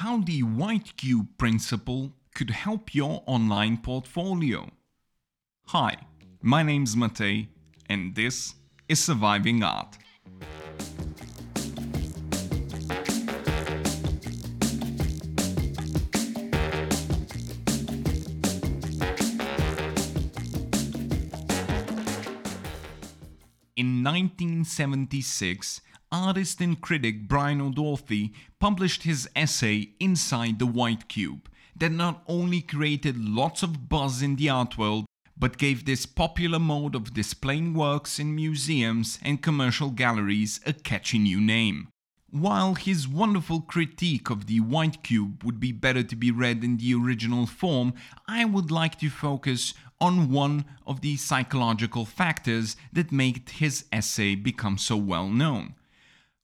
how the white cube principle could help your online portfolio. Hi, my name's Matej, and this is Surviving Art. In 1976, artist and critic Brian O'Doherty published his essay Inside the White Cube that not only created lots of buzz in the art world but gave this popular mode of displaying works in museums and commercial galleries a catchy new name. While his wonderful critique of the White Cube would be better to be read in the original form, I would like to focus on one of the psychological factors that made his essay become so well known.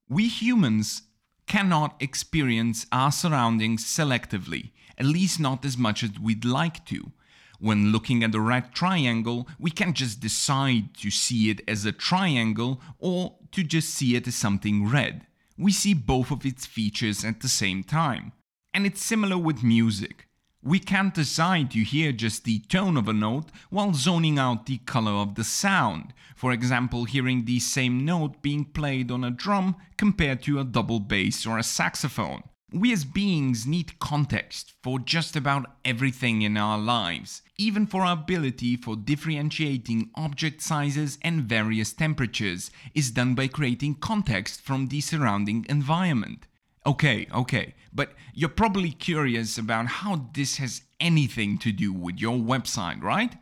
We humans cannot experience our surroundings selectively, at least not as much as we'd like to. When looking at a red triangle, we can't just decide to see it as a triangle or to just see it as something red. We see both of its features at the same time. And it's similar with music. We can't decide to hear just the tone of a note while zoning out the color of the sound. For example, hearing the same note being played on a drum compared to a double bass or a saxophone. We as beings need context for just about everything in our lives, even for our ability for differentiating object sizes and various temperatures is done by creating context from the surrounding environment. Okay, okay, but you're probably curious about how this has anything to do with your website, right?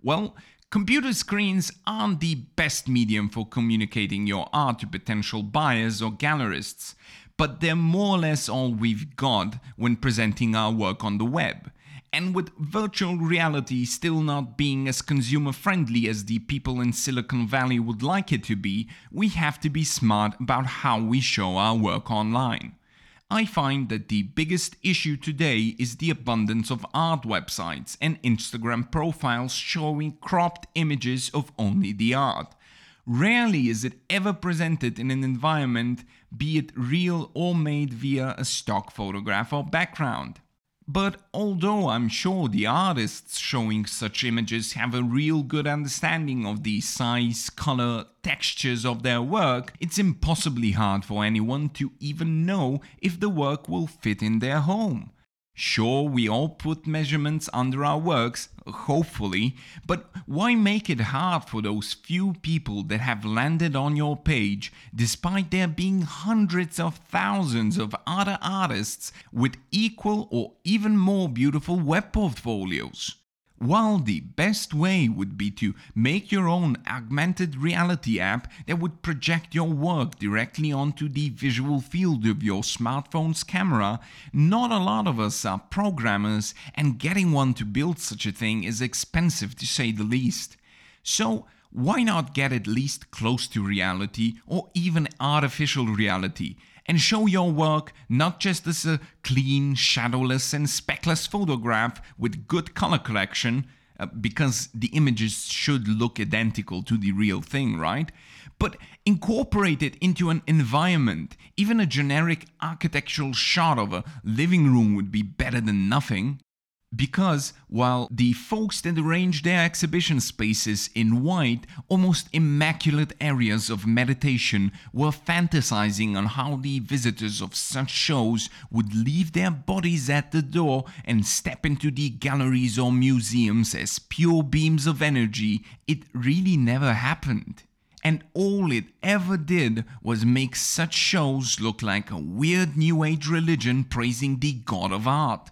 Well, computer screens aren't the best medium for communicating your art to potential buyers or gallerists, but they're more or less all we've got when presenting our work on the web. And with virtual reality still not being as consumer friendly as the people in Silicon Valley would like it to be, we have to be smart about how we show our work online. I find that the biggest issue today is the abundance of art websites and Instagram profiles showing cropped images of only the art. Rarely is it ever presented in an environment, be it real or made via a stock photograph or background. But although I'm sure the artists showing such images have a real good understanding of the size, color, textures of their work, it's impossibly hard for anyone to even know if the work will fit in their home. Sure, we all put measurements under our works, hopefully, but why make it hard for those few people that have landed on your page, despite there being hundreds of thousands of other artists with equal or even more beautiful web portfolios? While the best way would be to make your own augmented reality app that would project your work directly onto the visual field of your smartphone's camera, not a lot of us are programmers, and getting one to build such a thing is expensive to say the least. So, why not get at least close to reality or even artificial reality and show your work not just as a clean, shadowless, and speckless photograph with good color correction, uh, because the images should look identical to the real thing, right? But incorporate it into an environment. Even a generic architectural shot of a living room would be better than nothing because while the folks that arranged their exhibition spaces in white, almost immaculate areas of meditation were fantasizing on how the visitors of such shows would leave their bodies at the door and step into the galleries or museums as pure beams of energy, it really never happened. And all it ever did was make such shows look like a weird New Age religion praising the God of art.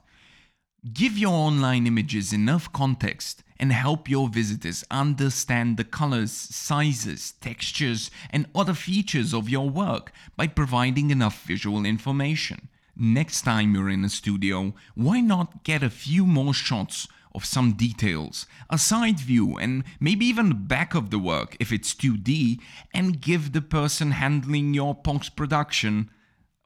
Give your online images enough context and help your visitors understand the colors, sizes, textures, and other features of your work by providing enough visual information. Next time you're in a studio, why not get a few more shots of some details, a side view, and maybe even the back of the work if it's 2D, and give the person handling your post production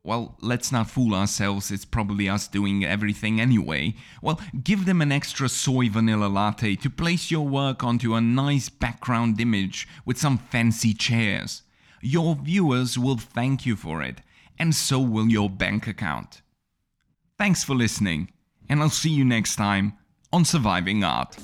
well, let's not fool ourselves, it's probably us doing everything anyway. Well, give them an extra soy vanilla latte to place your work onto a nice background image with some fancy chairs. Your viewers will thank you for it, and so will your bank account. Thanks for listening, and I'll see you next time on Surviving Art.